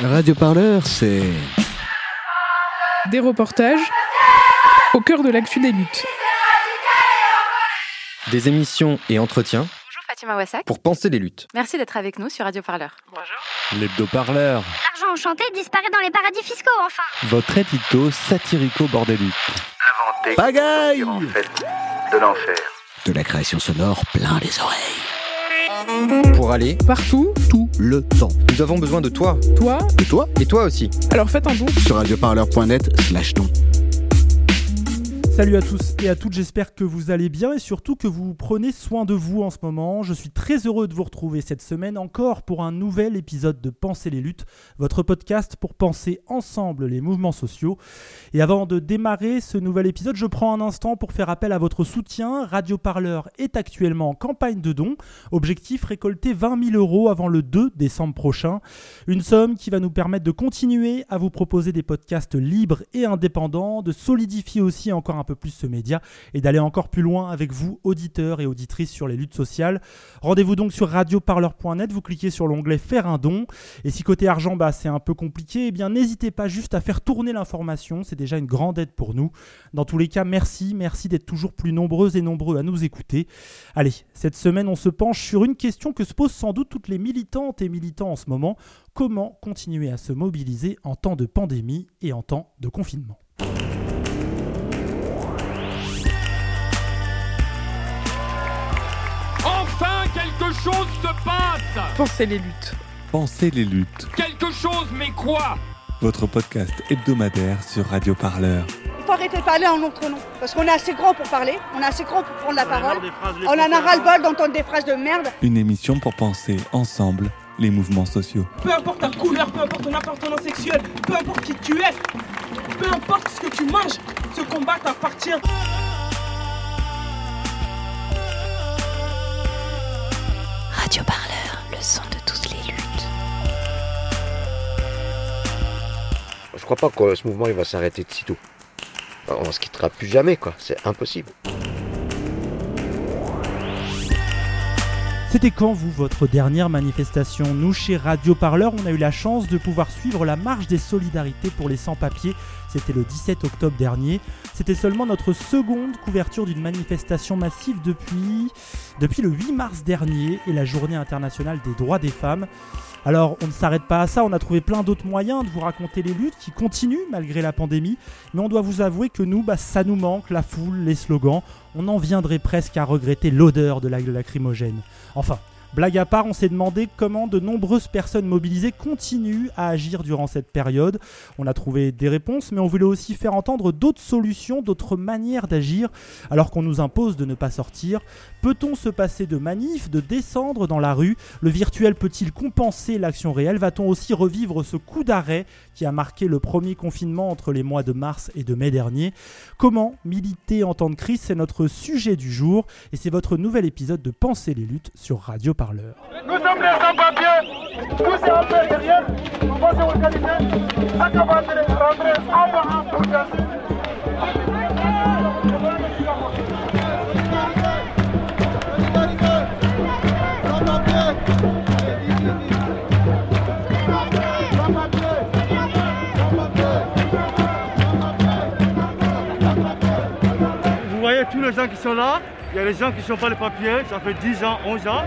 Radio Parleur, c'est. Des reportages au cœur de l'actu des luttes. Des émissions et entretiens Bonjour Fatima Wassak. pour penser les luttes. Merci d'être avec nous sur Radio Parleur. L'hebdo-parleur, L'argent enchanté disparaît dans les paradis fiscaux, enfin votre édito satirico-bordélique. En fait de l'enfer. De la création sonore plein les oreilles. Pour aller Partout, Tout le temps. Nous avons besoin de toi. toi, Et toi Et toi aussi. alors faites un don. Sur radioparleur.net slash don. Salut à tous et à toutes, j'espère que vous allez bien et surtout que vous prenez soin de vous en ce moment. Je suis très heureux de vous retrouver cette semaine encore pour un nouvel épisode de Penser les luttes, votre podcast pour penser ensemble les mouvements sociaux. Et avant de démarrer ce nouvel épisode, je prends un instant pour faire appel à votre soutien. Radio Parleur est actuellement en campagne de dons. Objectif récolter 20 000 euros avant le 2 décembre prochain. Une somme qui va nous permettre de continuer à vous proposer des podcasts libres et indépendants, de solidifier aussi encore un peu plus ce média et d'aller encore plus loin avec vous, auditeurs et auditrices sur les luttes sociales. Rendez-vous donc sur radioparleur.net, vous cliquez sur l'onglet Faire un don. Et si côté argent, bah, c'est un peu compliqué, eh bien n'hésitez pas juste à faire tourner l'information, c'est déjà une grande aide pour nous. Dans tous les cas, merci, merci d'être toujours plus nombreux et nombreux à nous écouter. Allez, cette semaine, on se penche sur une question que se posent sans doute toutes les militantes et militants en ce moment. Comment continuer à se mobiliser en temps de pandémie et en temps de confinement? Pensez les luttes. Pensez les luttes, Quelque chose, mais quoi? Votre podcast hebdomadaire sur Radio Parleur. Il faut arrêter de parler en notre nom. Parce qu'on est assez grand pour parler, on est assez grand pour prendre la parole. On en a ras-le-bol d'entendre des phrases de merde. Une émission pour penser ensemble les mouvements sociaux. Peu importe ta couleur, peu importe ton appartenance sexuelle, peu importe qui tu es, peu importe ce que tu manges, ce combat t'appartient. Radio Parleur, Je crois pas que ce mouvement va s'arrêter de sitôt. On se quittera plus jamais quoi, c'est impossible. C'était quand, vous, votre dernière manifestation Nous, chez Radio Parleur, on a eu la chance de pouvoir suivre la marche des solidarités pour les sans-papiers. C'était le 17 octobre dernier. C'était seulement notre seconde couverture d'une manifestation massive depuis, le 8 mars dernier et la journée internationale des droits des femmes. Alors, on ne s'arrête pas à ça, on a trouvé plein d'autres moyens de vous raconter les luttes qui continuent malgré la pandémie. Mais on doit vous avouer que nous, bah, ça nous manque, la foule, les slogans. On en viendrait presque à regretter l'odeur de la lacrymogène. Enfin, blague à part, on s'est demandé comment de nombreuses personnes mobilisées continuent à agir durant cette période. On a trouvé des réponses, mais on voulait aussi faire entendre d'autres solutions, d'autres manières d'agir, alors qu'on nous impose de ne pas sortir. Peut-on se passer de manifs, de descendre dans la rue? Le virtuel peut-il compenser l'action réelle? Va-t-on aussi revivre ce coup d'arrêt qui a marqué le premier confinement entre les mois de mars et de mai dernier? Comment militer en temps de crise? C'est notre sujet du jour et c'est votre nouvel épisode de Penser les luttes sur Radio Parleur. Nous sommes les sans-papiers Tous un peu derrière, on va s'organiser. Chaque va rentrer en en proteste. Vous voyez tous les gens qui sont là, il y a les gens qui ne sont pas les papiers, ça fait 10 ans, 11 ans.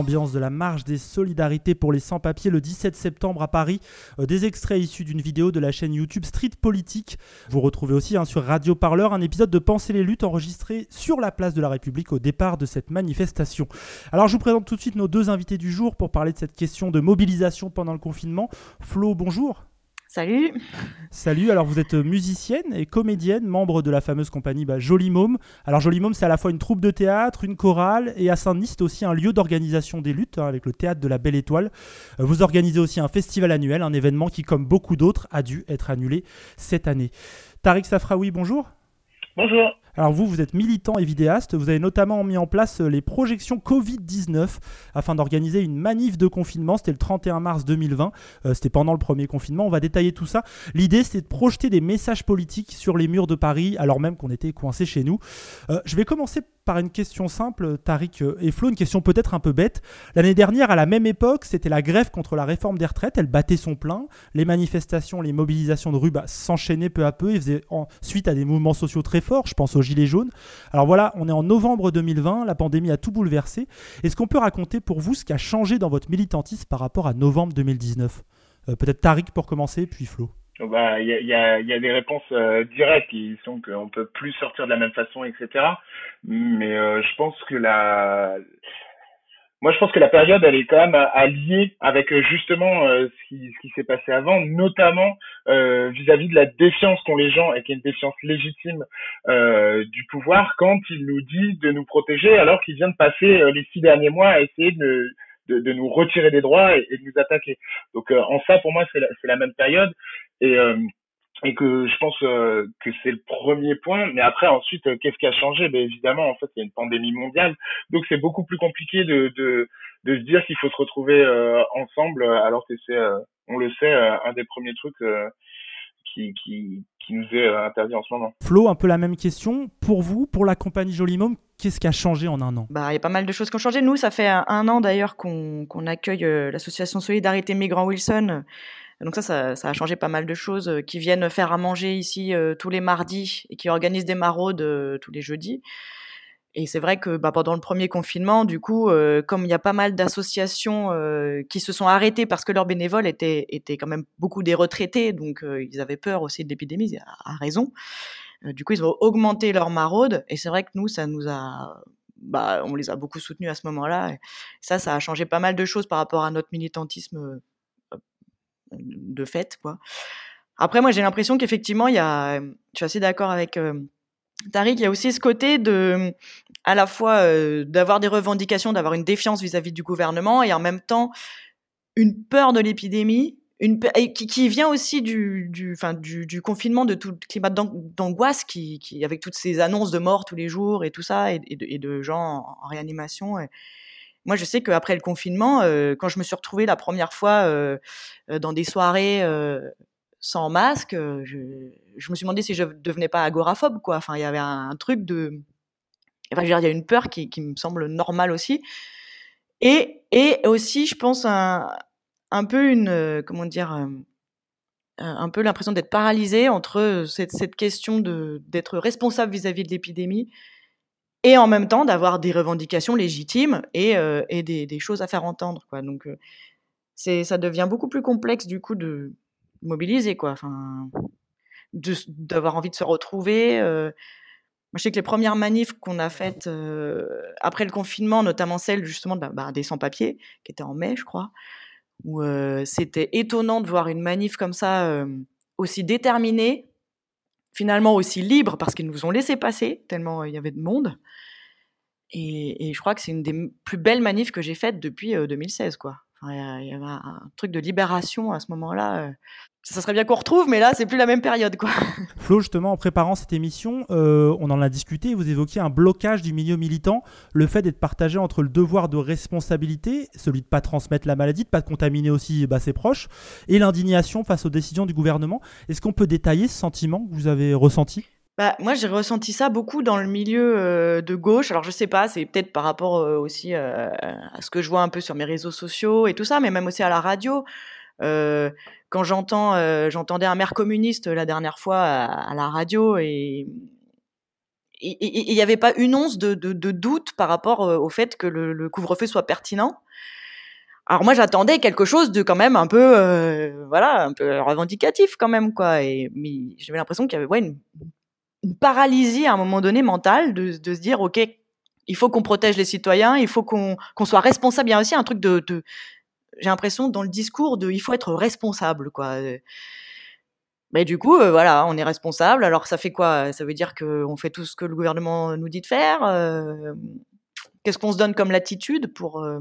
L'ambiance de la marche des solidarités pour les sans-papiers le 17 septembre à Paris. Euh, des extraits issus d'une vidéo de la chaîne YouTube Street Politique. Vous retrouvez aussi hein, sur Radio Parleur un épisode de Penser les luttes enregistré sur la place de la République au départ de cette manifestation. Alors je vous présente tout de suite nos deux invités du jour pour parler de cette question de mobilisation pendant le confinement. Flo, bonjour. Salut. Salut, alors vous êtes musicienne et comédienne, membre de la fameuse compagnie bah, Joli Môme. Alors Joli Môme, c'est à la fois une troupe de théâtre, une chorale, et à Saint-Denis, c'est aussi un lieu d'organisation des luttes, hein, avec le théâtre de la Belle Étoile. Euh, vous organisez aussi un festival annuel, un événement qui, comme beaucoup d'autres, a dû être annulé cette année. Tariq Safraoui, bonjour. Bonjour. Alors vous, vous êtes militant et vidéaste, vous avez notamment mis en place euh, les projections Covid-19 afin d'organiser une manif de confinement, c'était le 31 mars 2020, euh, c'était pendant le premier confinement, on va détailler tout ça. L'idée c'était de projeter des messages politiques sur les murs de Paris alors même qu'on était coincé chez nous. Euh, je vais commencer par une question simple, Tariq et Flo, une question peut-être un peu bête. L'année dernière, à la même époque, c'était la grève contre la réforme des retraites, elle battait son plein, les manifestations, les mobilisations de rue bah, s'enchaînaient peu à peu et faisaient suite à des mouvements sociaux très forts, je pense au Gilets jaunes. Alors voilà, on est en novembre 2020, la pandémie a tout bouleversé. Est-ce qu'on peut raconter pour vous ce qui a changé dans votre militantisme par rapport à novembre 2019 euh, Peut-être Tariq pour commencer, puis Flo. Bah, il y, a, des réponses euh, directes qui sont qu'on peut plus sortir de la même façon, etc. Mais euh, je pense que la moi, je pense que la période, elle est quand même alliée avec euh, justement ce qui, ce qui s'est passé avant, notamment vis-à-vis de la défiance qu'ont les gens et qui est une défiance légitime du pouvoir quand il nous dit de nous protéger alors qu'il vient de passer les six derniers mois à essayer de, de, de nous retirer des droits et, de nous attaquer. Donc en ça, pour moi, c'est la, la, même période. Et et que je pense euh, que c'est le premier point. Mais après, ensuite, euh, qu'est-ce qui a changé? Ben évidemment, en fait, il y a une pandémie mondiale, donc c'est beaucoup plus compliqué de de, de se dire qu'il faut se retrouver euh, ensemble, alors que c'est, on le sait, un des premiers trucs qui, qui qui nous est interdit en ce moment. Flo, un peu la même question pour vous, pour la compagnie Jolimom. Qu'est-ce qui a changé en un an? Bah, il y a pas mal de choses qui ont changé. Nous, ça fait un, an d'ailleurs qu'on accueille l'association Solidarité Migrants Wilson donc ça, ça, a changé pas mal de choses, euh, qui viennent faire à manger ici euh, tous les mardis et qui organisent des maraudes euh, tous les jeudis. Et c'est vrai que bah, pendant le premier confinement, du coup, comme il y a pas mal d'associations qui se sont arrêtées parce que leurs bénévoles étaient, étaient quand même beaucoup des retraités, donc ils avaient peur aussi de l'épidémie, à, raison. du coup, ils ont augmenté leurs maraudes. Et c'est vrai que nous, ça nous a bah, on les a beaucoup soutenus à ce moment-là. Ça, ça a changé pas mal de choses par rapport à notre militantisme de fait, quoi. Après, moi, j'ai l'impression qu'effectivement, il y a, je suis assez d'accord avec euh, Tariq, il y a aussi ce côté de, à la fois euh, d'avoir des revendications, d'avoir une défiance vis-à-vis du gouvernement et en même temps une peur de l'épidémie, une qui, vient aussi du, du, du, confinement, de tout le climat d'angoisse qui, avec toutes ces annonces de mort tous les jours et tout ça, et, de, gens en, réanimation. Moi, je sais qu'après le confinement, euh, quand je me suis retrouvée la première fois euh, dans des soirées sans masque, je, me suis demandé si je devenais pas agoraphobe, quoi. Enfin, il y avait un, truc de, enfin, il y a une peur qui, me semble normale aussi, et et aussi, je pense un, un peu une, comment dire, un peu l'impression d'être paralysée entre cette, cette question d'être responsable vis-à-vis -vis de l'épidémie et en même temps d'avoir des revendications légitimes et, euh, et des, choses à faire entendre. Quoi. Donc, euh, ça devient beaucoup plus complexe du coup de mobiliser, quoi. Enfin, d'avoir envie de se retrouver. Je sais que les premières manifs qu'on a faites après le confinement, notamment celle justement bah, des sans-papiers, qui était en mai, je crois, où c'était étonnant de voir une manif comme ça, aussi déterminée, finalement aussi libre parce qu'ils nous ont laissé passer, tellement il y avait de monde. Et, je crois que c'est une des plus belles manifs que j'ai faites depuis 2016, quoi. Il y avait un truc de libération à ce moment-là ça serait bien qu'on retrouve, mais là, c'est plus la même période, quoi. Flo, justement, en préparant cette émission, euh, on en a discuté. Vous évoquiez un blocage du milieu militant, le fait d'être partagé entre le devoir de responsabilité, celui de pas transmettre la maladie, de pas contaminer aussi bah, ses proches, et l'indignation face aux décisions du gouvernement. Est-ce qu'on peut détailler ce sentiment que vous avez ressenti? Bah, moi, j'ai ressenti ça beaucoup dans le milieu euh, de gauche. Alors, je sais pas, c'est peut-être par rapport euh, aussi à ce que je vois un peu sur mes réseaux sociaux et tout ça, mais même aussi à la radio. Euh, quand j'entends, euh, j'entendais un maire communiste la dernière fois à, la radio et il n'y avait pas une once de, doute par rapport euh, au fait que le, couvre-feu soit pertinent. Alors moi j'attendais quelque chose de quand même un peu voilà un peu revendicatif quand même quoi et j'avais l'impression qu'il y avait une, paralysie à un moment donné mentale de, de se dire ok il faut qu'on protège les citoyens il faut qu'on soit responsable il y a aussi un truc de, j'ai l'impression dans le discours de il faut être responsable quoi. Mais du coup, euh, voilà, on est responsable. Alors ça fait quoi? Ça veut dire qu'on fait tout ce que le gouvernement nous dit de faire. euh, Qu'est-ce qu'on se donne comme latitude pour euh,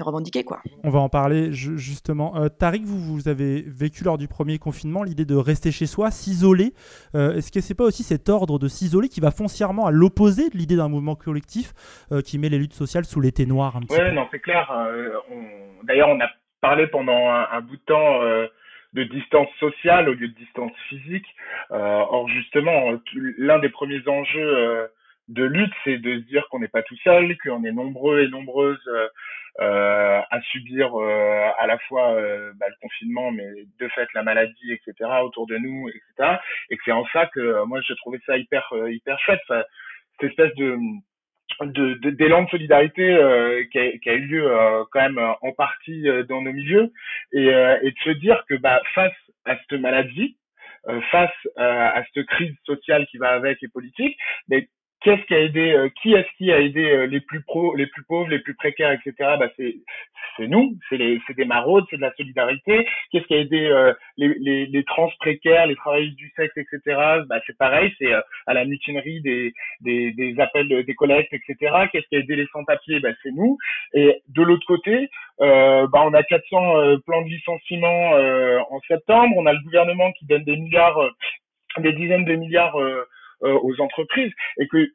revendiquer quoi On va en parler ju- justement. Euh, Tariq, vous, vous avez vécu lors du premier confinement l'idée de rester chez soi, s'isoler. Euh, Est-ce que c'est pas aussi cet ordre de s'isoler qui va foncièrement à l'opposé de l'idée d'un mouvement collectif euh, qui met les luttes sociales sous l'été noir un petit Ouais, peu? non, c'est clair. euh, on- D'ailleurs, on a parlé pendant un, un bout de temps euh, de distance sociale au lieu de distance physique. Euh, or, justement, l'un des premiers enjeux euh, de lutte, c'est de se dire qu'on n'est pas tout seul, qu'on est nombreux et nombreuses euh, euh, à subir euh, à la fois euh, bah, le confinement, mais de fait la maladie, etc. autour de nous, etc. Et c'est en ça que euh, moi j'ai trouvé ça hyper euh, hyper chouette, ça- cette espèce de de- de- d'élan de solidarité qui, a, qui a eu lieu quand même en partie dans nos milieux et, et de se dire que bah, face à cette maladie, face à cette crise sociale qui va avec et politique, mais qu'est-ce qui a aidé, euh, qui est-ce qui a aidé euh, les plus les plus pauvres, les plus précaires, etc. Bah c'est c'est nous, c'est c'est des maraudes, c'est de la solidarité. Qu'est-ce qui a aidé euh, les, les les trans précaires, les travailleuses du sexe, etc. Bah c'est pareil, c'est euh, à la mutinerie des des des appels euh, des collectes, etc. Qu'est-ce qui a aidé les sans-papiers? Bah c'est nous. Et de l'autre côté, euh, bah on a 400 euh, plans de licenciement en septembre. On a le gouvernement qui donne des milliards, des dizaines de milliards aux entreprises. Et que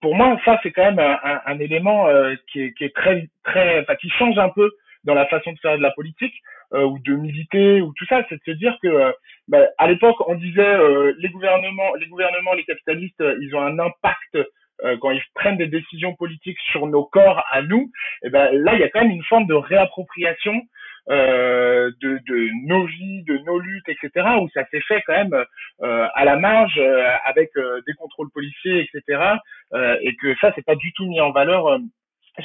pour moi ça c'est quand même un, un, un élément euh, qui, est, qui est très très enfin qui change un peu dans la façon de faire de la politique euh, ou de militer ou tout ça. C'est de se dire que euh, bah, à l'époque on disait euh, les gouvernements les gouvernements les capitalistes euh, ils ont un impact euh, quand ils prennent des décisions politiques sur nos corps à nous. Et ben là il y a quand même une forme de réappropriation euh, de, nos vies, de nos luttes, etc., où ça s'est fait quand même euh, à la marge, euh, avec des contrôles policiers, etc., et que ça, c'est pas du tout mis en valeur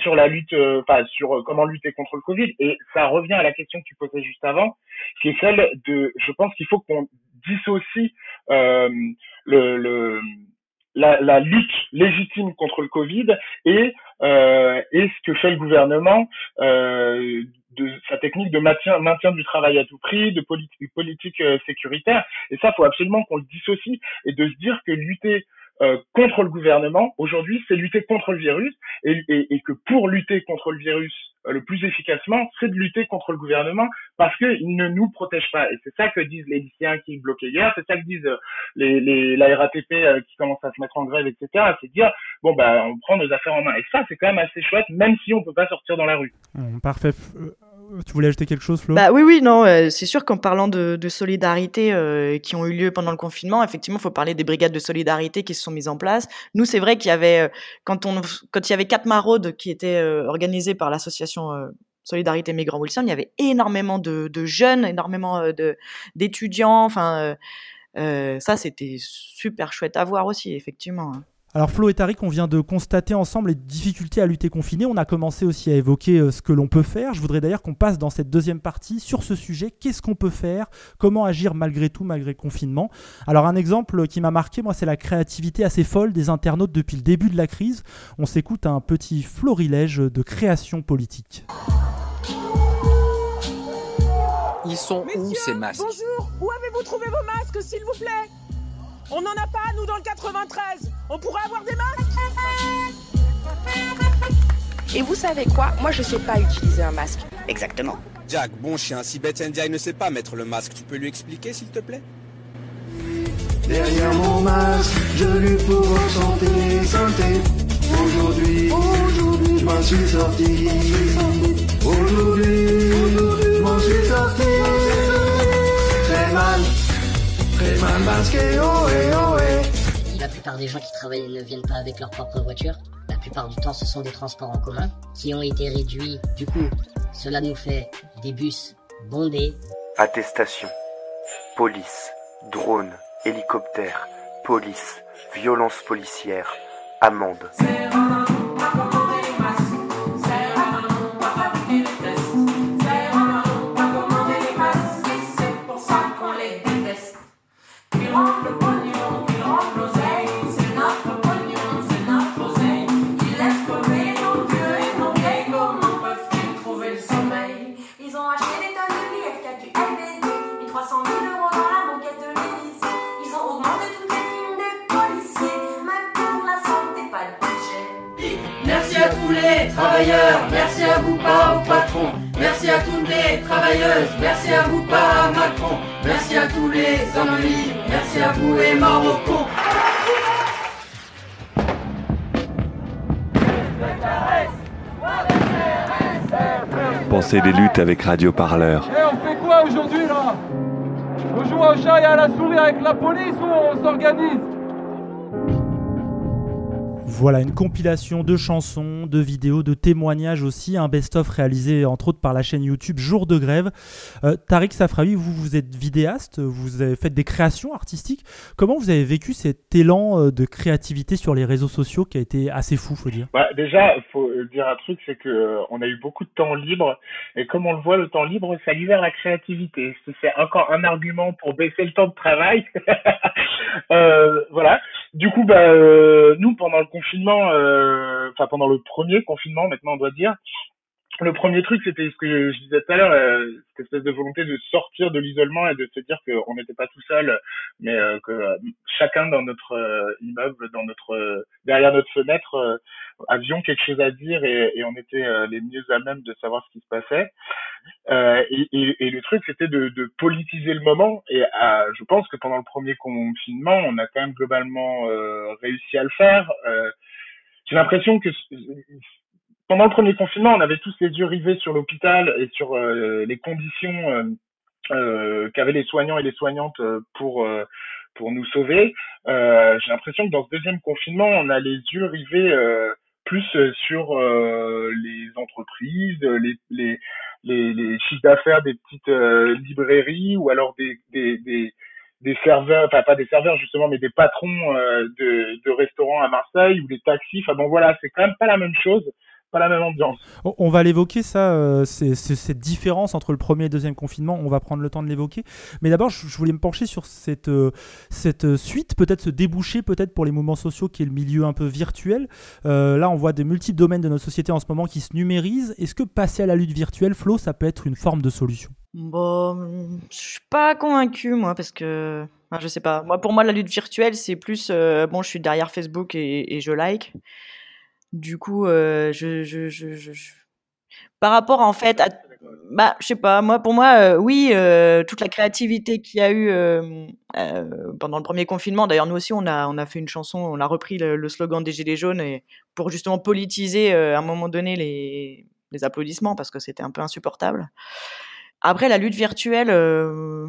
sur la lutte, enfin sur comment lutter contre le Covid. Et ça revient à la question que tu posais juste avant, qui est celle de, je pense qu'il faut qu'on dissocie le la, lutte légitime contre le Covid et, euh, et ce que fait le gouvernement euh, de sa technique de maintien, du travail à tout prix, de politique, euh, sécuritaire. Et ça, faut absolument qu'on le dissocie et de se dire que lutter contre le gouvernement, aujourd'hui, c'est lutter contre le virus et, et, que pour lutter contre le virus le plus efficacement, c'est de lutter contre le gouvernement parce qu'il ne nous protège pas. Et c'est ça que disent les lycéens qui bloquaient hier, c'est ça que disent euh, les, les, la RATP euh, qui commence à se mettre en grève, etc. C'est dire, bon, bah, on prend nos affaires en main. Et ça, c'est quand même assez chouette, même si on peut pas sortir dans la rue. Mmh, parfait. Tu voulais ajouter quelque chose, Flo? Bah, Oui, oui, non, euh, c'est sûr qu'en parlant de, de solidarité euh, qui ont eu lieu pendant le confinement, effectivement, il faut parler des brigades de solidarité qui se sont mises en place. Nous, c'est vrai qu'il y avait, euh, quand, on, quand il y avait quatre maraudes qui étaient euh, organisées par l'association euh, Solidarité Migrant Wilson, il y avait énormément de, jeunes, énormément euh, d'étudiants. Enfin, euh, ça, c'était super chouette à voir aussi, effectivement. Alors Flo et Tariq, on vient de constater ensemble les difficultés à lutter confiné. On a commencé aussi à évoquer euh, ce que l'on peut faire. Je voudrais d'ailleurs qu'on passe dans cette deuxième partie sur ce sujet. Qu'est-ce qu'on peut faire? Comment agir malgré tout, malgré le confinement? Alors un exemple qui m'a marqué, moi, c'est la créativité assez folle des internautes depuis le début de la crise. On s'écoute un petit florilège de création politique. Ils sont Messieurs, où ces masques? Bonjour, où avez-vous trouvé vos masques, s'il vous plaît? On n'en a pas, nous, dans le 93. On pourrait avoir des masques Et vous savez quoi? Moi, je sais pas utiliser un masque. Exactement. Jack, bon chien, si Beth Ndiaye ne sait pas mettre le masque, tu peux lui expliquer, s'il te plaît? Derrière mon masque, je lutte pour santé, santé. Aujourd'hui, je m'en suis sorti. Aujourd'hui, je m'en suis sorti. Très mal, La plupart des gens qui travaillent ne viennent pas avec leur propre voiture. La plupart du temps, ce sont des transports en commun qui ont été réduits. Du coup, cela nous fait des bus bondés. Attestation, police, drone, hélicoptère, police, violence policière, amende. Travailleurs, merci à vous, pas au patron. Merci à toutes les travailleuses, merci à vous, pas à Macron. Merci à tous les hommes libres, merci à vous les Marocains. Pensez des luttes avec Radio Parleur. Et on fait quoi aujourd'hui là? On joue au chat et à la souris avec la police ou on s'organise? Voilà une compilation de chansons, de vidéos, de témoignages aussi, un best-of réalisé entre autres par la chaîne YouTube Jour de Grève. Euh, Tariq Safraoui, vous, vous êtes vidéaste, vous avez fait des créations artistiques. Comment vous avez vécu cet élan euh, de créativité sur les réseaux sociaux qui a été assez fou, faut dire? Bah, Déjà, faut dire un truc, c'est que euh, on a eu beaucoup de temps libre et comme on le voit, le temps libre, ça libère la créativité. C'est encore un argument pour baisser le temps de travail. euh, voilà. Du coup, bah, euh, nous pendant le confinement, euh, enfin pendant le premier confinement, maintenant on doit dire, le premier truc, c'était ce que je disais tout à l'heure, euh, cette espèce de volonté de sortir de l'isolement et de se dire qu'on n'était pas tout seul, mais euh, que euh, chacun dans notre euh, immeuble, dans notre euh, derrière notre fenêtre, avions quelque chose à dire et, et on était les mieux à même de savoir ce qui se passait. Et, et, et, le truc, c'était de, de, politiser le moment. Et je pense que pendant le premier confinement, on a quand même globalement réussi à le faire. J'ai l'impression que pendant le premier confinement, on avait tous les yeux rivés sur l'hôpital et sur euh, les conditions euh, euh, qu'avaient les soignants et les soignantes pour pour nous sauver. J'ai l'impression que dans ce deuxième confinement, on a les yeux rivés plus sur les entreprises, les les les, les chiffres d'affaires des petites librairies ou alors des des, des des serveurs, enfin pas des serveurs justement, mais des patrons euh, de, de restaurants à Marseille ou des taxis. Enfin bon voilà, c'est quand même pas la même chose pas la même ambiance. On va l'évoquer, ça, euh, c'est, cette différence entre le premier et le deuxième confinement. On va prendre le temps de l'évoquer. Mais d'abord, je, voulais me pencher sur cette, euh, cette suite, peut-être ce débouché, peut-être pour les mouvements sociaux, qui est le milieu un peu virtuel. Euh, là, on voit de multiples domaines de notre société en ce moment qui se numérisent. Est-ce que passer à la lutte virtuelle, Flo, ça peut être une forme de solution? Bon, je suis pas convaincu moi parce que enfin, je sais pas. Moi, pour moi, la lutte virtuelle, c'est plus bon, je suis derrière Facebook et, et je like. Du coup, euh, je, je, je, je, par rapport en fait à, bah, je sais pas, moi, pour moi, euh, oui, euh, toute la créativité qu'il y a eu pendant le premier confinement. D'ailleurs, nous aussi, on a, on a fait une chanson, on a repris le, le slogan des Gilets jaunes et pour justement politiser à un moment donné les, les applaudissements parce que c'était un peu insupportable. Après, la lutte virtuelle, euh,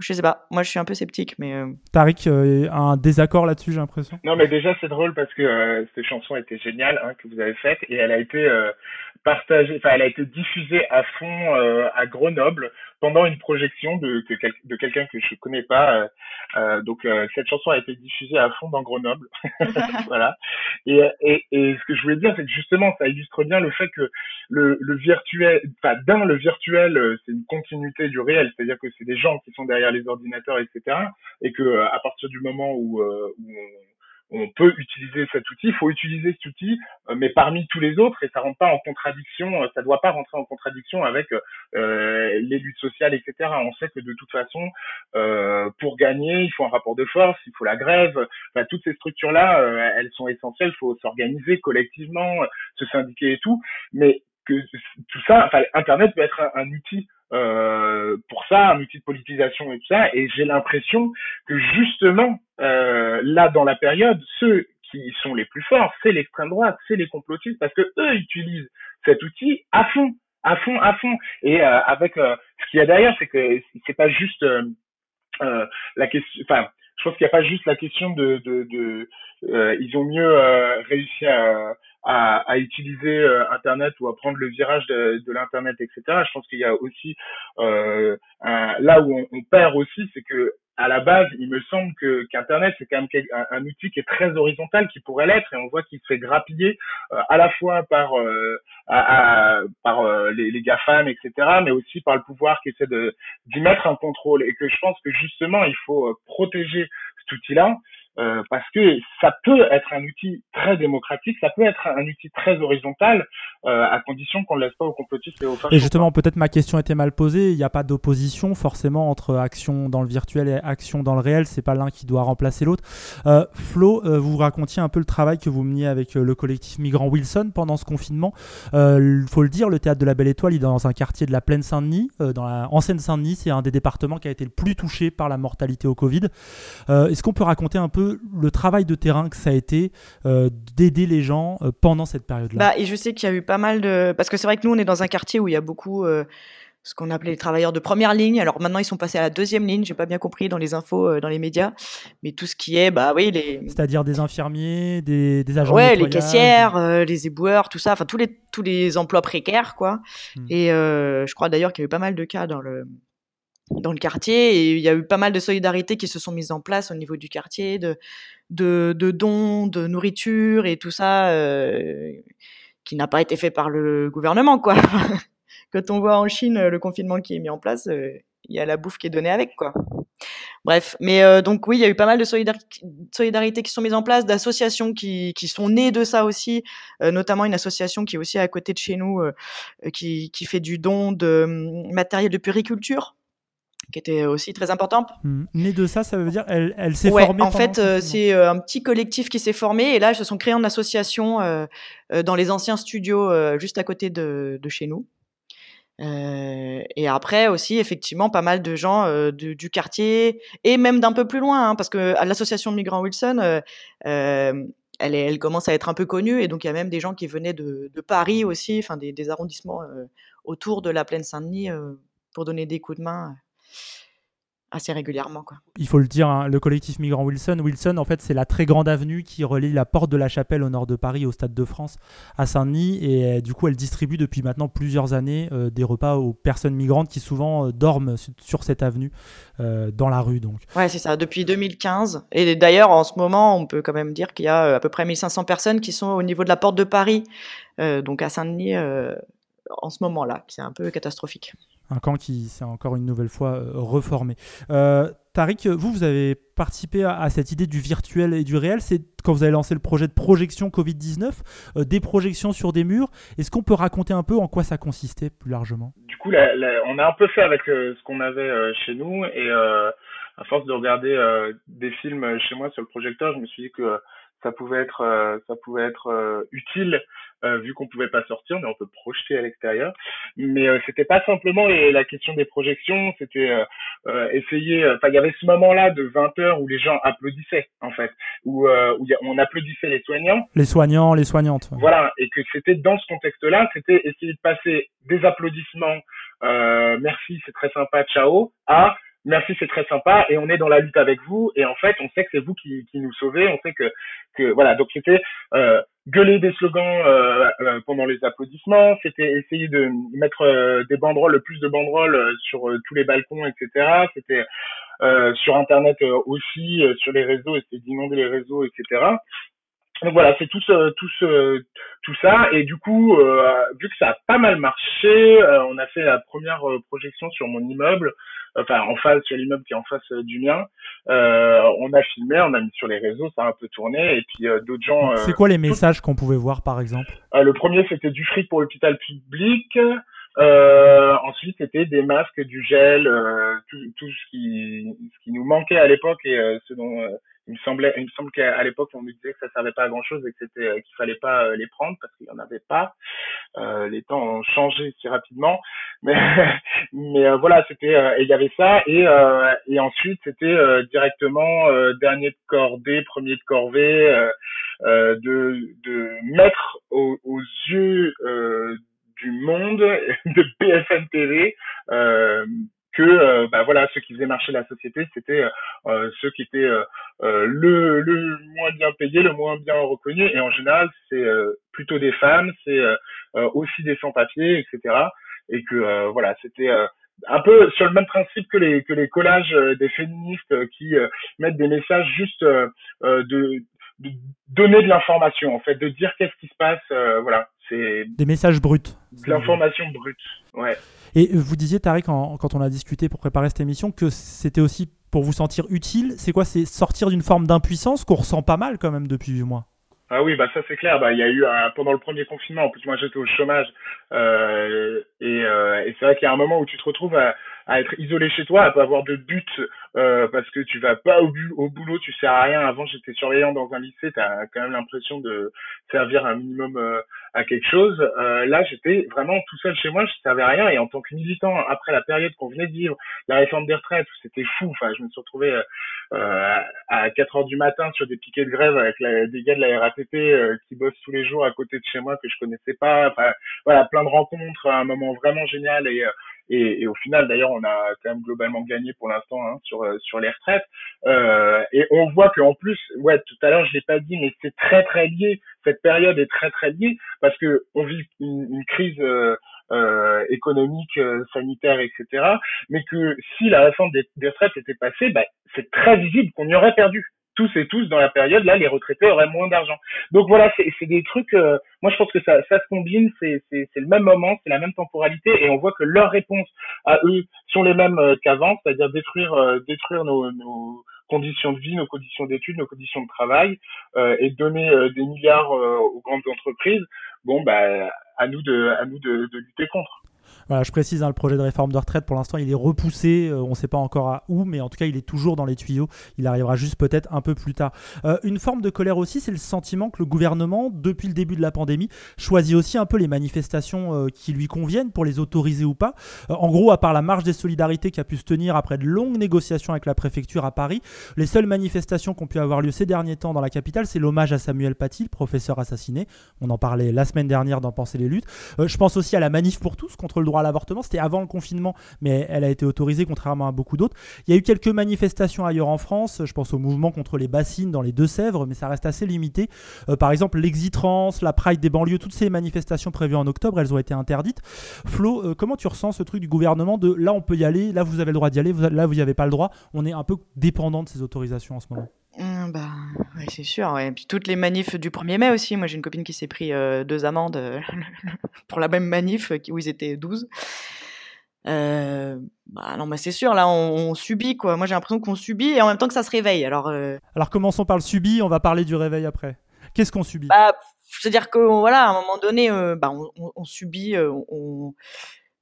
je sais pas. Moi, je suis un peu sceptique, mais. Euh... Tariq, euh, un désaccord là-dessus, j'ai l'impression. Non, mais déjà, c'est drôle parce que euh, cette chanson était géniale hein, que vous avez faite et elle a été euh, partagée, enfin, elle a été diffusée à fond euh, à Grenoble pendant une projection de, de, de quelqu'un que je connais pas. donc, cette chanson a été diffusée à fond dans Grenoble. voilà. Et, et, et ce que je voulais dire, c'est que justement, ça illustre bien le fait que le, le virtuel, enfin, d'un, le virtuel, c'est une continuité du réel, c'est-à-dire que c'est des gens qui sont derrière les ordinateurs, etc. Et que à partir du moment où, euh, où on, on, peut utiliser cet outil, il faut utiliser cet outil, euh, mais parmi tous les autres, et ça rentre pas en contradiction, ça doit pas rentrer en contradiction avec euh, les luttes sociales, etc. On sait que de toute façon, pour gagner, il faut un rapport de force, il faut la grève, toutes ces structures-là, elles sont essentielles, il faut s'organiser collectivement, se syndiquer et tout, mais que tout ça, enfin, Internet peut être un outil euh, pour ça, un outil de politisation et tout ça. Et j'ai l'impression que justement, euh, là, dans la période, ceux qui sont les plus forts, c'est l'extrême droite, c'est les complotistes, parce que eux utilisent cet outil à fond, à fond, à fond. Et euh, avec ce qu'il y a derrière, c'est que c'est pas juste la question. Enfin, je pense qu'il n'y a pas juste la question de, de, de ils ont mieux réussi à à, à utiliser euh, Internet ou à prendre le virage de, de l'Internet, etc. Je pense qu'il y a aussi euh, un, là où on, on perd aussi, c'est que à la base, il me semble que qu'Internet c'est quand même un, un, outil qui est très horizontal, qui pourrait l'être, et on voit qu'il se fait grappiller euh, à la fois par euh, à, à, par euh, les, les GAFAM, etc., mais aussi par le pouvoir qui essaie de d'y mettre un contrôle, et que je pense que justement il faut protéger cet outil-là euh, parce que ça peut être un outil très démocratique, ça peut être un outil très horizontal, euh, à condition qu'on ne laisse pas aux complotistes et aux Et justement, peut-être ma question était mal posée. Il n'y a pas d'opposition forcément entre action dans le virtuel et action dans le réel. C'est pas l'un qui doit remplacer l'autre. Euh, Flo, euh, vous racontiez un peu le travail que vous meniez avec le collectif migrant Wilson pendant ce confinement. Il faut le dire, le théâtre de la Belle Étoile, il est dans un quartier de la Plaine Saint-Denis, dans la en Seine-Saint-Denis. C'est un des départements qui a été le plus touché par la mortalité au Covid. Est-ce qu'on peut raconter un peu le travail de terrain que ça a été euh, d'aider les gens euh, pendant cette période-là. Bah, et je sais qu'il y a eu pas mal de... Parce que c'est vrai que nous, on est dans un quartier où il y a beaucoup... Euh, ce qu'on appelait les travailleurs de première ligne. Alors maintenant, ils sont passés à la deuxième ligne. J'ai pas bien compris dans les infos, dans les médias, mais tout ce qui est, bah oui, les. C'est-à-dire des infirmiers, des, des agents. Ouais, les caissières, les éboueurs, tout ça. Enfin, tous les tous les emplois précaires, quoi. Hmm. Et je crois d'ailleurs qu'il y a eu pas mal de cas dans le dans le quartier et il y a eu pas mal de solidarités qui se sont mises en place au niveau du quartier, de, de, de dons, de nourriture et tout ça euh, qui n'a pas été fait par le gouvernement quoi. Quand on voit en Chine le confinement qui est mis en place, euh, il y a la bouffe qui est donnée avec quoi. Bref, mais euh, donc oui, il y a eu pas mal de solidarités qui sont mises en place, d'associations qui, qui sont nées de ça aussi, euh, notamment une association qui est aussi à côté de chez nous, euh, qui, qui fait du don de hum, matériel de puriculture qui était aussi très importante. Mmh. Né de ça, ça veut dire elle, elle s'est ouais, formée. En fait, euh, c'est euh, un petit collectif qui s'est formé et là, ils se sont créés en association euh, dans les anciens studios juste à côté de, de chez nous. et après aussi, effectivement, pas mal de gens du, du, quartier et même d'un peu plus loin, hein, parce que l'association Migrants Wilson, elle, elle, commence à être un peu connue et donc il y a même des gens qui venaient de, de Paris aussi, enfin des, des arrondissements autour de la plaine Saint-Denis pour donner des coups de main assez régulièrement. Quoi. Il faut le dire, hein, le collectif Migrant Wilson. Wilson, en fait, c'est la très grande avenue qui relie la porte de la Chapelle au nord de Paris au Stade de France à Saint-Denis. Et euh, du coup, elle distribue depuis maintenant plusieurs années euh, des repas aux personnes migrantes qui souvent euh, dorment sur cette avenue, dans la rue. Donc. Ouais, c'est ça, depuis 2015. Et d'ailleurs, en ce moment, on peut quand même dire qu'il y a à peu près 1500 personnes qui sont au niveau de la porte de Paris, donc à Saint-Denis, en ce moment-là, c'est un peu catastrophique un camp qui s'est encore une nouvelle fois euh, reformé. Euh, Tariq, vous, vous avez participé à, cette idée du virtuel et du réel. C'est quand vous avez lancé le projet de projection Covid-19, euh, des projections sur des murs. Est-ce qu'on peut raconter un peu en quoi ça consistait plus largement? Du coup, on a un peu fait avec ce qu'on avait chez nous et à force de regarder des films chez moi sur le projecteur, je me suis dit que ça pouvait être euh, ça pouvait être euh, utile euh, vu qu'on pouvait pas sortir mais on peut projeter à l'extérieur. Mais c'était pas simplement la question des projections c'était essayer enfin il y avait ce moment là de 20 heures où les gens applaudissaient en fait où, où on applaudissait les soignants. Les soignants les soignantes. Voilà et que c'était dans ce contexte là c'était essayer de passer des applaudissements merci c'est très sympa ciao à merci, c'est très sympa, et on est dans la lutte avec vous, et en fait, on sait que c'est vous qui, qui nous sauvez, on sait que, que voilà, donc c'était euh, gueuler des slogans euh, euh, pendant les applaudissements, c'était essayer de mettre euh, des banderoles, le plus de banderoles sur tous les balcons, etc. C'était sur Internet aussi, sur les réseaux, essayer d'inonder les réseaux, etc. Donc voilà, c'est tout ce, tout ce, tout ça. Et du coup, euh, vu que ça a pas mal marché, euh, on a fait la première euh, projection sur mon immeuble, enfin en face sur l'immeuble qui est en face du mien. on a filmé, on a mis sur les réseaux, ça a un peu tourné. Et puis d'autres gens. c'est quoi les messages qu'on pouvait voir par exemple? Le premier, c'était du fric pour l'hôpital public. Euh, ensuite, c'était des masques, du gel, tout, tout, ce qui ce qui nous manquait à l'époque et ce dont il me semblait, il me semble qu'à l'époque on nous disait que ça servait pas à grand chose et que c'était euh, qu'il fallait pas euh, les prendre parce qu'il y en avait pas. Euh, les temps ont changé si rapidement, mais mais voilà, c'était il y avait ça et et ensuite c'était directement dernier de cordée, premier de corvée, de de mettre aux, aux yeux du monde de BFM TV euh, que euh, bah voilà ceux qui faisaient marcher la société c'était euh, euh, ceux qui étaient le le moins bien payés le moins bien reconnus. Et en général c'est plutôt des femmes c'est aussi des sans papiers etc et que voilà c'était un peu sur le même principe que les que les collages des féministes qui mettent des messages juste de de donner de l'information, en fait, de dire qu'est-ce qui se passe. Euh, voilà, c'est des messages bruts. De l'information brute. Ouais. Et vous disiez, Tariq, quand on a discuté pour préparer cette émission, que c'était aussi pour vous sentir utile. C'est quoi C'est sortir d'une forme d'impuissance qu'on ressent pas mal quand même depuis 8 mois? Ah oui, bah ça c'est clair. Bah il y a eu pendant le premier confinement. En plus moi j'étais au chômage euh, et, euh, et c'est vrai qu'il y a un moment où tu te retrouves à, à être isolé chez toi, à pas avoir de but euh, parce que tu vas pas au, au boulot, tu sers à rien. Avant j'étais surveillant dans un lycée, tu as quand même l'impression de servir un minimum euh, à quelque chose. Euh, là j'étais vraiment tout seul chez moi, je servais à rien et en tant que militant après la période qu'on venait de vivre, la réforme des retraites, c'était fou. Enfin je me suis retrouvé euh, à 4 heures du matin sur des piquets de grève avec la, des gars de la RATP euh, qui bossent tous les jours à côté de chez moi que je connaissais pas. Enfin, voilà, plein de rencontres, un moment vraiment génial et et, et, au final, d'ailleurs, on a quand même globalement gagné pour l'instant hein, sur euh, sur les retraites. Euh, et on voit qu'en plus, ouais, tout à l'heure, je l'ai pas dit, mais c'est très très lié. Cette période est très très liée parce que on vit une, une crise euh, euh économique, euh, sanitaire, etc. Mais que si la réforme des, des retraites était passée, bah, c'est très visible qu'on y aurait perdu tous et tous dans la période, là, les retraités auraient moins d'argent. Donc voilà, c'est des trucs, euh, moi je pense que ça, se combine, c'est le même moment, c'est la même temporalité, et on voit que leurs réponses à eux sont les mêmes euh, qu'avant, c'est-à-dire détruire, euh, détruire nos, nos, conditions de vie, nos conditions d'études, nos conditions de travail, et donner des milliards aux grandes entreprises. Bon, bah, à nous de, à nous de lutter contre je précise, hein, le projet de réforme de retraite, pour l'instant, il est repoussé. Euh, on ne sait pas encore à où, mais en tout cas, il est toujours dans les tuyaux. Il arrivera juste peut-être un peu plus tard. Euh, une forme de colère aussi, c'est le sentiment que le gouvernement, depuis le début de la pandémie, choisit aussi un peu les manifestations euh, qui lui conviennent pour les autoriser ou pas. en gros, à part la marche des solidarités qui a pu se tenir après de longues négociations avec la préfecture à Paris, les seules manifestations qui ont pu avoir lieu ces derniers temps dans la capitale, c'est l'hommage à Samuel Paty, le professeur assassiné. On en parlait la semaine dernière dans Penser les luttes. je pense aussi à la manif pour tous contre le droit l'avortement. C'était avant le confinement, mais elle a été autorisée contrairement à beaucoup d'autres. Il y a eu quelques manifestations ailleurs en France. Je pense au mouvement contre les bassines dans les Deux-Sèvres, mais ça reste assez limité. Euh, par exemple, l'Exitrans, la Pride des banlieues, toutes ces manifestations prévues en octobre, elles ont été interdites. Flo, euh, comment tu ressens ce truc du gouvernement de là on peut y aller, là vous avez le droit d'y aller, là vous n'y avez pas le droit On est un peu dépendant de ces autorisations en ce moment. Mmh, bah, c'est sûr. Et puis toutes les manifs du 1er mai aussi. Moi, j'ai une copine qui s'est pris euh, deux amendes euh, pour la même manif où ils étaient 12. Euh, bah non, mais c'est sûr, là, on, subit, quoi. Moi, j'ai l'impression qu'on subit et en même temps que ça se réveille. Alors, Alors commençons par le subi, on va parler du réveil après. Qu'est-ce qu'on subit? Bah, C'est-à-dire que, voilà, à un moment donné, bah, on, on, subit, on,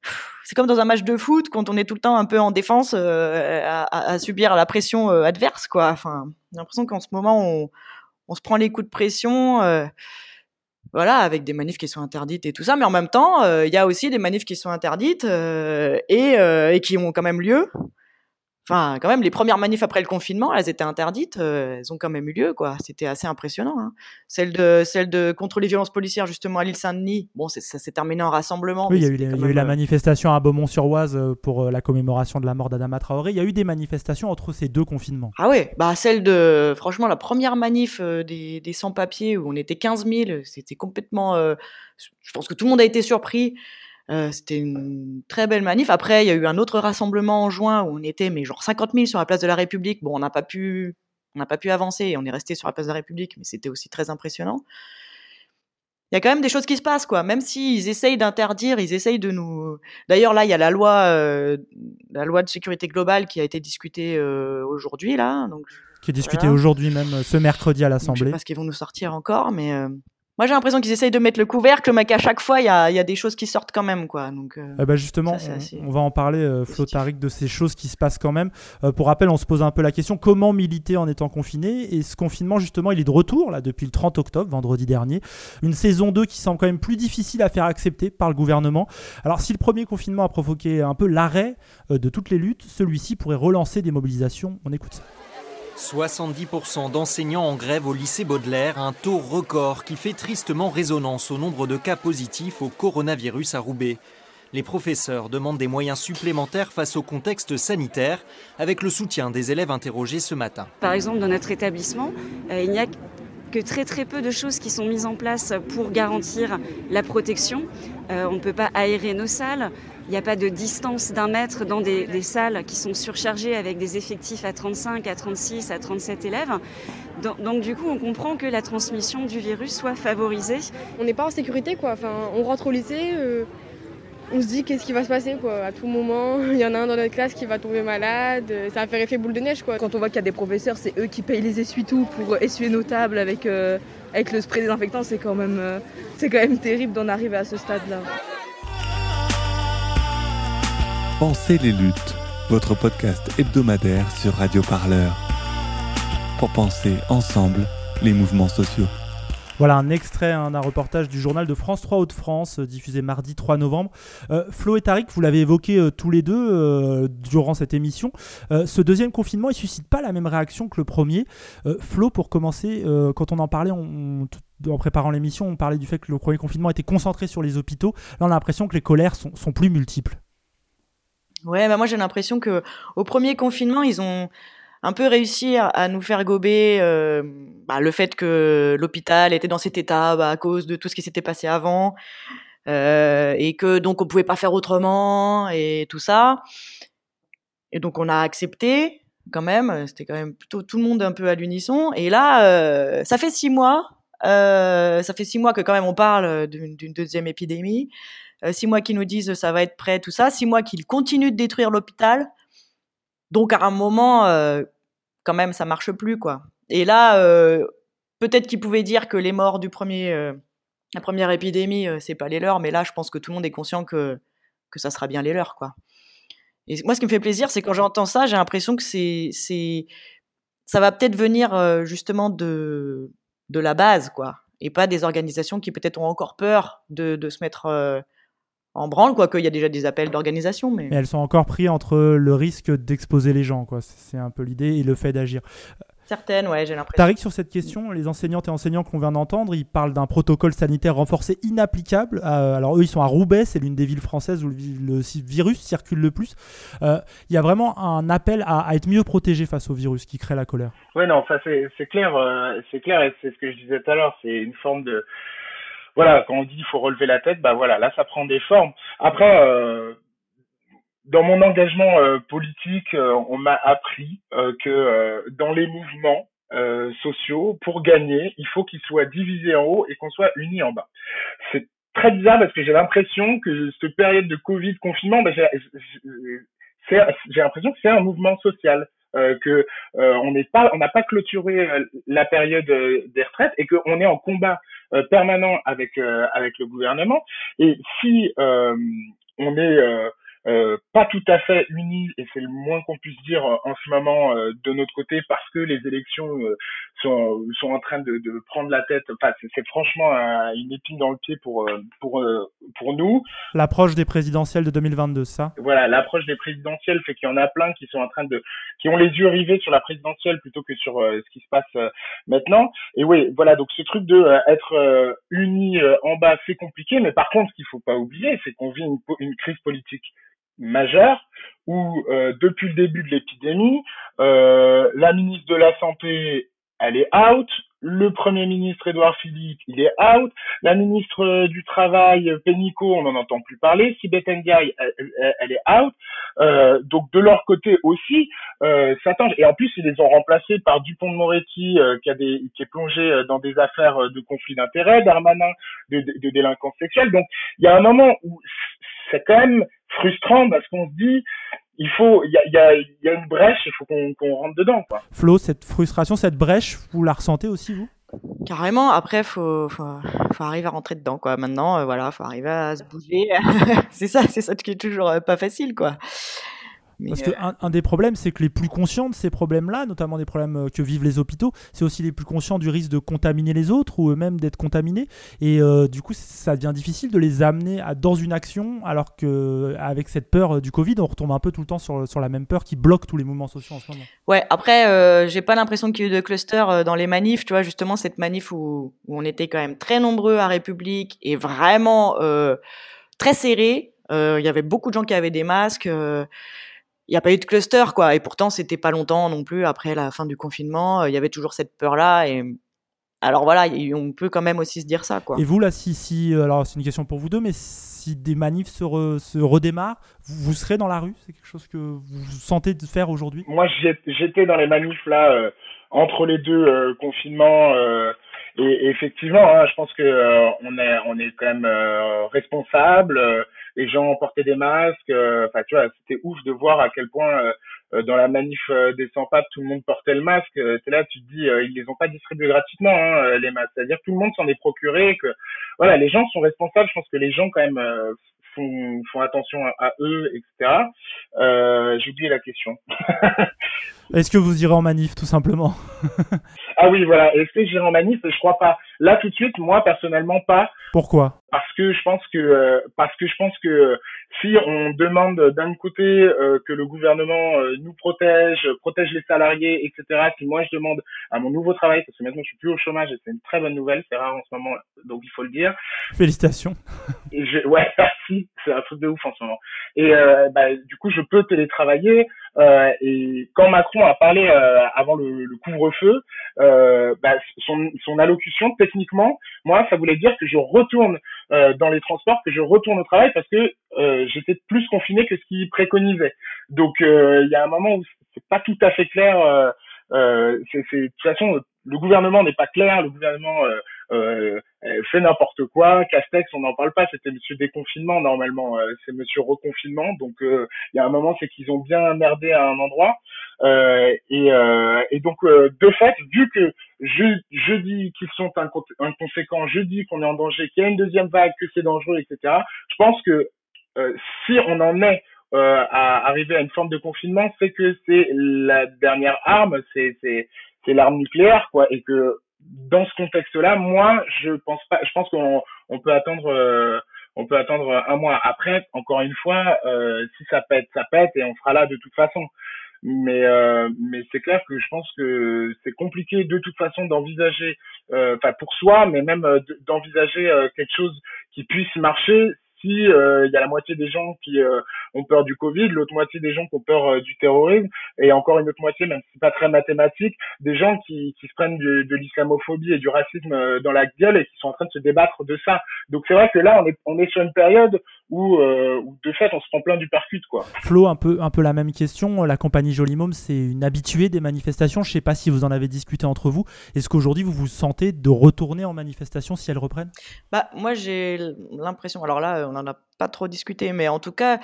c'est comme dans un match de foot quand on est tout le temps un peu en défense euh, à, subir la pression euh, adverse quoi. Enfin, j'ai l'impression qu'en ce moment on, se prend les coups de pression. Euh, voilà, avec des manifs qui sont interdites et tout ça, mais en même temps, il y a aussi des manifs qui sont interdites et, et qui ont quand même lieu. Enfin, quand même, les premières manifs après le confinement, elles étaient interdites, euh, elles ont quand même eu lieu, quoi. C'était assez impressionnant. Hein. Celle de, celle de contre les violences policières, justement, à l'île Saint-Denis. Bon, ça s'est terminé en rassemblement. Oui, il y a eu, la euh, manifestation à Beaumont-sur-Oise euh, pour la commémoration de la mort d'Adama Traoré. Il y a eu des manifestations entre ces deux confinements. Ah ouais, bah celle de, franchement, la première manif des, des sans-papiers où on était 15 000, c'était complètement. je pense que tout le monde a été surpris. Euh, c'était une très belle manif. Après, il y a eu un autre rassemblement en juin où on était, mais genre 50 000 sur la place de la République. Bon, on n'a pas pu, on n'a pas pu avancer et on est resté sur la place de la République, mais c'était aussi très impressionnant. Il y a quand même des choses qui se passent, quoi. Même s'ils essayent d'interdire, ils essayent de nous. D'ailleurs, là, il y a la loi, euh, la loi de sécurité globale qui a été discutée euh, aujourd'hui, là. Donc, qui est discutée aujourd'hui même, ce mercredi à l'Assemblée. Je sais pas ce qu'ils vont nous sortir encore, mais moi, j'ai l'impression qu'ils essayent de mettre le couvercle, mais qu'à chaque fois, il y a, y a, des choses qui sortent quand même, quoi. Donc, euh, eh ben justement, on, va en parler, euh, Flo Tariq, de ces choses qui se passent quand même. Euh, pour rappel, on se pose un peu la question comment militer en étant confiné? Et ce confinement, justement, il est de retour là depuis le 30 octobre, vendredi dernier. Une saison 2 qui semble quand même plus difficile à faire accepter par le gouvernement. Alors, si le premier confinement a provoqué un peu l'arrêt de toutes les luttes, celui-ci pourrait relancer des mobilisations. On écoute ça. 70% d'enseignants en grève au lycée Baudelaire, un taux record qui fait tristement résonance au nombre de cas positifs au coronavirus à Roubaix. Les professeurs demandent des moyens supplémentaires face au contexte sanitaire, avec le soutien des élèves interrogés ce matin. Par exemple, dans notre établissement, euh, il n'y a que très très peu de choses qui sont mises en place pour garantir la protection. Euh, on ne peut pas aérer nos salles, Il n'y a pas de distance d'un mètre dans des, des, salles qui sont surchargées avec des effectifs à 35, à 36, à 37 élèves. Donc, donc du coup, on comprend que la transmission du virus soit favorisée. On n'est pas en sécurité, quoi. Enfin, on rentre au lycée, euh, on se dit qu'est-ce qui va se passer, quoi? À tout moment, il y en a un dans notre classe qui va tomber malade. Ça va faire effet boule de neige, quoi. Quand on voit qu'il y a des professeurs, c'est eux qui payent les essuie-tout pour essuyer nos tables avec, euh, avec le spray désinfectant. C'est quand même, euh, c'est quand même terrible d'en arriver à ce stade-là. Pensez les luttes, votre podcast hebdomadaire sur Radio Parleur. Pour penser ensemble les mouvements sociaux. Voilà un extrait hein, d'un reportage du journal de France 3 Hauts-de-France, euh, diffusé mardi 3 novembre. Euh, Flo et Tariq, vous l'avez évoqué euh, tous les deux durant cette émission. Ce deuxième confinement, il suscite pas la même réaction que le premier. Flo, pour commencer, quand on en parlait, en préparant l'émission, on parlait du fait que le premier confinement était concentré sur les hôpitaux. Là, on a l'impression que les colères sont plus multiples. Ouais, bah moi j'ai l'impression que au premier confinement, ils ont un peu réussi à nous faire gober euh, bah, le fait que l'hôpital était dans cet état bah, à cause de tout ce qui s'était passé avant euh, et que donc on pouvait pas faire autrement et tout ça. Et donc on a accepté quand même. C'était quand même plutôt tout le monde un peu à l'unisson. Et là, euh, ça fait six mois. Ça fait six mois que quand même on parle d'une deuxième épidémie. Euh, six mois qu'ils nous disent ça va être prêt, tout ça. Six mois qu'ils continuent de détruire l'hôpital. Donc à un moment, euh, quand même, ça marche plus, quoi. Et là, euh, peut-être qu'ils pouvaient dire que les morts du premier, la première épidémie, c'est pas les leurs, mais là, je pense que tout le monde est conscient que que ça sera bien les leurs, quoi. Et moi, ce qui me fait plaisir, c'est quand j'entends ça, j'ai l'impression que c'est c'est ça va peut-être venir justement de de la base, quoi, et pas des organisations qui peut-être ont encore peur de de se mettre en branle, quoi qu'il y a déjà des appels d'organisation. Mais... mais... elles sont encore prises entre le risque d'exposer les gens, quoi. C'est un peu l'idée, et le fait d'agir. Certaines, ouais, j'ai l'impression. Tariq, sur cette question, les enseignantes et enseignants qu'on vient d'entendre, ils parlent d'un protocole sanitaire renforcé inapplicable. Euh, alors eux, ils sont à Roubaix, c'est l'une des villes françaises où le, le, virus circule le plus. Euh, il y a vraiment un appel à, à, être mieux protégé face au virus qui crée la colère. Oui, non, ça c'est clair, euh, c'est clair, et c'est ce que je disais tout à l'heure, c'est une forme de voilà, quand on dit il faut relever la tête, bah voilà, là ça prend des formes. Après, euh, dans mon engagement euh, politique, euh, on m'a appris que dans les mouvements sociaux, pour gagner, il faut qu'ils soient divisés en haut et qu'on soit unis en bas. C'est très bizarre parce que j'ai l'impression que cette période de Covid, confinement, bah, j'ai l'impression que c'est un mouvement social. Euh, que euh, on n'est pas, on n'a pas clôturé euh, la période des retraites et qu'on est en combat permanent avec avec le gouvernement. Et si on est euh, pas tout à fait unis, et c'est le moins qu'on puisse dire en ce moment euh, de notre côté, parce que les élections euh, sont, sont en train de, de prendre la tête. Enfin, c'est franchement une épine dans le pied pour, pour, pour nous. L'approche des présidentielles de 2022, ça? Voilà, l'approche des présidentielles fait qu'il y en a plein qui sont en train de, qui ont les yeux rivés sur la présidentielle plutôt que sur ce qui se passe maintenant. Et oui, voilà, donc ce truc de être unis en bas, c'est compliqué, mais par contre, ce qu'il faut pas oublier, c'est qu'on vit une, une crise politique majeure où euh, depuis le début de l'épidémie, euh, la ministre de la Santé, elle est out, le Premier ministre Édouard Philippe, il est out, la ministre du Travail, Pénicaud, on n'en entend plus parler, Sibeth Ndiaye, elle, est out, euh, donc de leur côté aussi, euh, ça change. Et en plus, ils les ont remplacés par Dupont de Moretti, euh, qui, a des, qui est plongé dans des affaires de conflit d'intérêts, Darmanin de, de, de délinquance sexuelle. Donc, il y a un moment où c'est quand même frustrant parce qu'on se dit il faut il y a, y, a, y a, une brèche il faut qu'on qu rentre dedans quoi. Flo cette frustration cette brèche vous la ressentez aussi vous? Carrément. Après, faut, faut, faut arriver à rentrer dedans, quoi. Maintenant, euh, voilà, faut arriver à se bouger. c'est ça, c'est ça qui est toujours euh, pas facile, quoi. Mais Parce qu'un un des problèmes, c'est que les plus conscients de ces problèmes-là, notamment des problèmes que vivent les hôpitaux, c'est aussi les plus conscients du risque de contaminer les autres ou eux-mêmes d'être contaminés. Et euh, du coup, ça devient difficile de les amener à, dans une action, alors qu'avec cette peur du Covid, on retombe un peu tout le temps sur, sur la même peur qui bloque tous les mouvements sociaux en ce moment. Ouais, après, euh, j'ai pas l'impression qu'il y ait eu de cluster euh, dans les manifs. Tu vois, justement, cette manif où, où, on était quand même très nombreux à République et vraiment euh, très serré. Il y avait beaucoup de gens qui avaient des masques il n'y a pas eu de cluster, quoi. Et pourtant, c'était pas longtemps non plus après la fin du confinement. Il y avait toujours cette peur-là. Et, alors voilà, on peut quand même aussi se dire ça. Quoi. Et vous, là, si, si alors c'est une question pour vous deux, mais si des manifs se, se redémarrent, vous, serez dans la rue? C'est quelque chose que vous sentez de faire aujourd'hui? Moi, j'étais dans les manifs là, euh, entre les deux euh, confinements. Euh, et, effectivement, hein, je pense que on est, on est quand même responsable. les gens portaient des masques. Enfin, tu vois, c'était ouf de voir à quel point euh, dans la manif euh, des sans-papes, tout le monde portait le masque. Euh, c'est là, tu te dis, ils les ont pas distribués gratuitement, hein, les masques. C'est-à-dire tout le monde s'en est procuré. Que voilà, les gens sont responsables. Je pense que les gens quand même font, font attention à, eux, etc. Euh, J'ai oublié la question. Est-ce que vous irez en manif, tout simplement? Ah oui, voilà. Est-ce que en manif? Je crois pas. Là, tout de suite, moi, personnellement, pas. Pourquoi? Parce que je pense que parce que je pense que si on demande d'un côté euh, que le gouvernement euh, nous protège, protège les salariés, etc. Si moi je demande à mon nouveau travail, parce que maintenant je suis plus au chômage et c'est une très bonne nouvelle, c'est rare en ce moment, donc il faut le dire. Félicitations. Et je, ouais, merci. C'est un truc de ouf en ce moment. Et euh, bah, du coup, je peux télétravailler. Euh, et quand Macron a parlé euh, avant le, le couvre-feu, euh, bah, son, son allocution, techniquement, moi, ça voulait dire que je retourne dans les transports, que je retourne au travail parce que j'étais plus confiné que ce qu'il préconisait. Donc, il y a un moment où c'est pas tout à fait clair. c'est, de toute façon, le gouvernement n'est pas clair, le gouvernement euh, fait n'importe quoi. Castex, on n'en parle pas, c'était Monsieur déconfinement normalement, euh, c'est Monsieur reconfinement. Donc euh, il y a un moment, c'est qu'ils ont bien merdé à un endroit. et, et donc de fait, vu que je, je dis qu'ils sont inconséquents, je dis qu'on est en danger, qu'il y a une deuxième vague, que c'est dangereux, etc. Je pense que si on en est euh, à arriver à une forme de confinement, c'est que c'est la dernière arme, c'est c'est l'arme nucléaire quoi, et que dans ce contexte-là, moi, je pense pas. Je pense qu'on on peut attendre, euh, on peut attendre un mois. Après, encore une fois, euh, si ça pète, ça pète, et on sera là de toute façon. Mais euh, mais c'est clair que je pense que c'est compliqué de toute façon d'envisager, enfin pour soi, mais même d'envisager quelque chose qui puisse marcher si euh, il y a la moitié des gens qui euh, ont peur du Covid, l'autre moitié des gens qui ont peur euh, du terrorisme, et encore une autre moitié, même si c'est pas très mathématique, des gens qui, qui se prennent de, de l'islamophobie et du racisme dans la gueule et qui sont en train de se débattre de ça. Donc c'est vrai que là, on est, on est sur une période où, où de fait, on se prend plein du percute, quoi. Flo, un peu, un peu la même question. La compagnie Jolimôme, c'est une habituée des manifestations. Je sais pas si vous en avez discuté entre vous. Est-ce qu'aujourd'hui, vous vous sentez de retourner en manifestation si elles reprennent? Bah, moi, j'ai l'impression. Alors là, on n'en a pas trop discuté, mais en tout cas,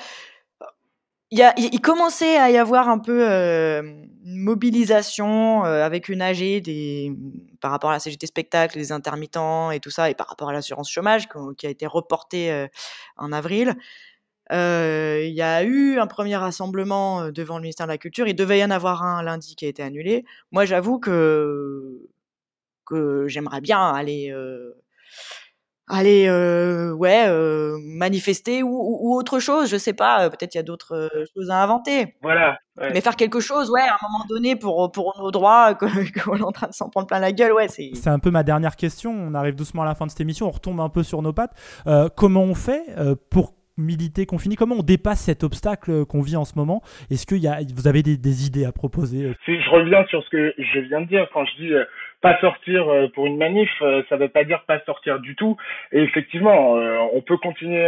il, commençait à y avoir un peu euh, une mobilisation euh, avec une AG des, par rapport à la CGT Spectacle, les intermittents et tout ça, et par rapport à l'assurance chômage qui a été reportée euh, en avril. Il y a eu un premier rassemblement devant le ministère de la Culture. Il devait y en avoir un lundi qui a été annulé. Moi, j'avoue que, que j'aimerais bien aller aller euh, ouais euh, manifester ou, ou, autre chose je sais pas euh, peut-être il y a d'autres euh, choses à inventer. Voilà mais faire quelque chose ouais à un moment donné pour pour nos droits qu'on est en train de s'en prendre plein la gueule ouais c'est c'est un peu ma dernière question. On arrive doucement à la fin de cette émission on retombe un peu sur nos pattes. Euh, comment on fait pour militer confiné Comment on dépasse cet obstacle qu'on vit en ce moment? Est-ce que y a, vous avez des, des, idées à proposer? Si je reviens sur ce que je viens de dire, quand je dis euh, pas sortir euh, pour une manif, euh, ça veut pas dire pas sortir du tout. Et effectivement, on peut continuer.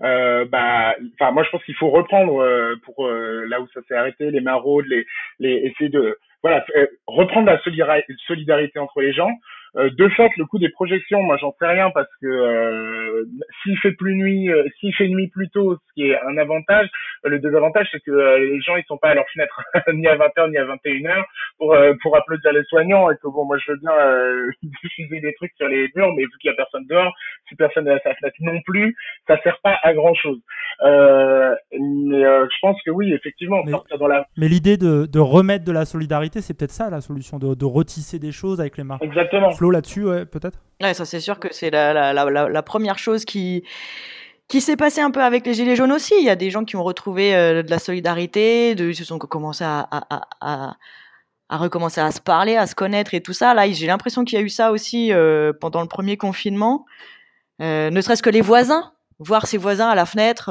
bah, enfin, moi, je pense qu'il faut reprendre pour là où ça s'est arrêté, les maraudes, les, les essayer de voilà reprendre la solidarité entre les gens. Euh, de fait, le coup des projections, moi j'en sais rien parce que euh, s'il fait plus nuit, euh, s'il fait nuit plus tôt, ce qui est un avantage, le désavantage c'est que les gens ils sont pas à leur fenêtre ni à 20h ni à 21h pour pour applaudir les soignants et que bon moi je veux bien diffuser des trucs sur les murs mais vu qu'il y a personne dehors, si personne n'est à sa fenêtre non plus, ça sert pas à grand chose. mais je pense que oui effectivement mais, sortir dans la. Mais l'idée de, de remettre de la solidarité, c'est peut-être ça la solution de, de retisser des choses avec les marques. Exactement là-dessus, peut-être? Ouais, ça c'est sûr que c'est la, première chose qui qui s'est passé un peu avec les gilets jaunes aussi. Il y a des gens qui ont retrouvé euh, de la solidarité, de, ils se sont commencé à, à, à, recommencer à se parler, à se connaître et tout ça. Là, j'ai l'impression qu'il y a eu ça aussi euh, pendant le premier confinement. Euh, ne serait-ce que les voisins, voir ses voisins à la fenêtre,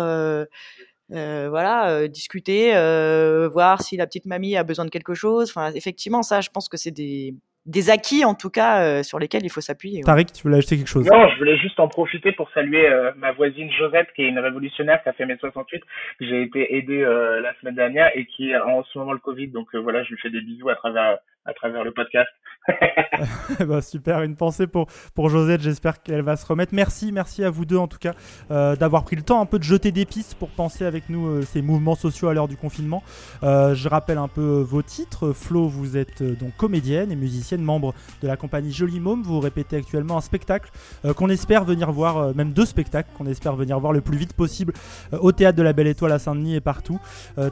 voilà, discuter, voir si la petite mamie a besoin de quelque chose. Enfin, effectivement, ça, je pense que c'est des des acquis en tout cas euh, sur lesquels il faut s'appuyer. Tariq, tu voulais ajouter quelque chose? Non, je voulais juste en profiter pour saluer euh, ma voisine Josette, qui est une révolutionnaire qui a fait mai 68, que j'ai été aidé euh, la semaine dernière et qui a en ce moment le Covid. Donc euh, voilà, je lui fais des bisous à travers à travers le podcast. bah, super, une pensée pour, pour Josette, j'espère qu'elle va se remettre. Merci, merci à vous deux en tout cas euh, d'avoir pris le temps un peu de jeter des pistes pour penser avec nous euh, ces mouvements sociaux à l'heure du confinement. Euh, je rappelle un peu vos titres. Flo, vous êtes donc comédienne et musicienne, membre de la compagnie Jolie Môme. Vous répétez actuellement un spectacle qu'on espère venir voir, même deux spectacles qu'on espère venir voir le plus vite possible au théâtre de la Belle Étoile à Saint-Denis et partout.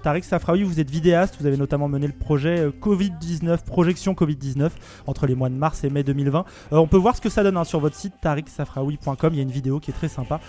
Tariq Safraoui, vous êtes vidéaste, vous avez notamment mené le projet euh, Covid-19, projection Covid-19 entre les mois de mars et mai 2020. Euh, on peut voir ce que ça donne hein, sur votre site tariqsafraoui.com, il y a une vidéo qui est très sympa.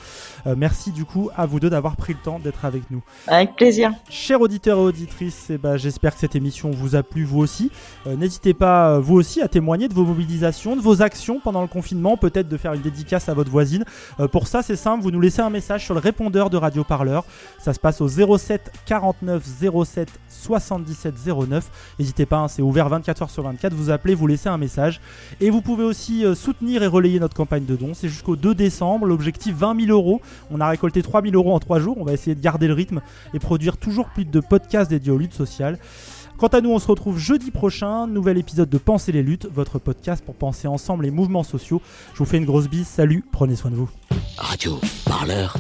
Euh, merci du coup à vous deux d'avoir pris le temps d'être avec nous. Avec plaisir. Chers auditeurs et auditrices, eh ben, j'espère que cette émission vous a plu vous aussi. Euh, N'hésitez pas vous aussi à témoigner de vos mobilisations, de vos actions pendant le confinement, peut-être de faire une dédicace à votre voisine. Pour ça c'est simple, vous nous laissez un message sur le répondeur de Radio Parleur. Ça se passe au 07 49 07 77 09. N'hésitez pas, hein, c'est ouvert 24h sur 24. Vous appelez, vous laissez un message. Et vous pouvez aussi euh, soutenir et relayer notre campagne de dons. C'est jusqu'au 2 décembre. L'objectif 20 000 euros. On a récolté 3 000 euros en 3 jours. On va essayer de garder le rythme et produire toujours plus de podcasts dédiés aux luttes sociales. Quant à nous, on se retrouve jeudi prochain. Nouvel épisode de Penser les luttes, votre podcast pour penser ensemble les mouvements sociaux. Je vous fais une grosse bise. Salut, prenez soin de vous. Radio Parleur.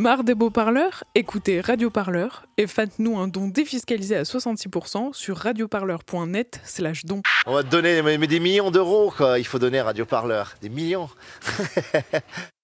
Marre des beaux parleurs Écoutez Radio Parleur et faites-nous un don défiscalisé à 66% sur radioparleur.net slash don. On va te donner des millions d'euros, quoi. Il faut donner à Radio Parleur. Des millions.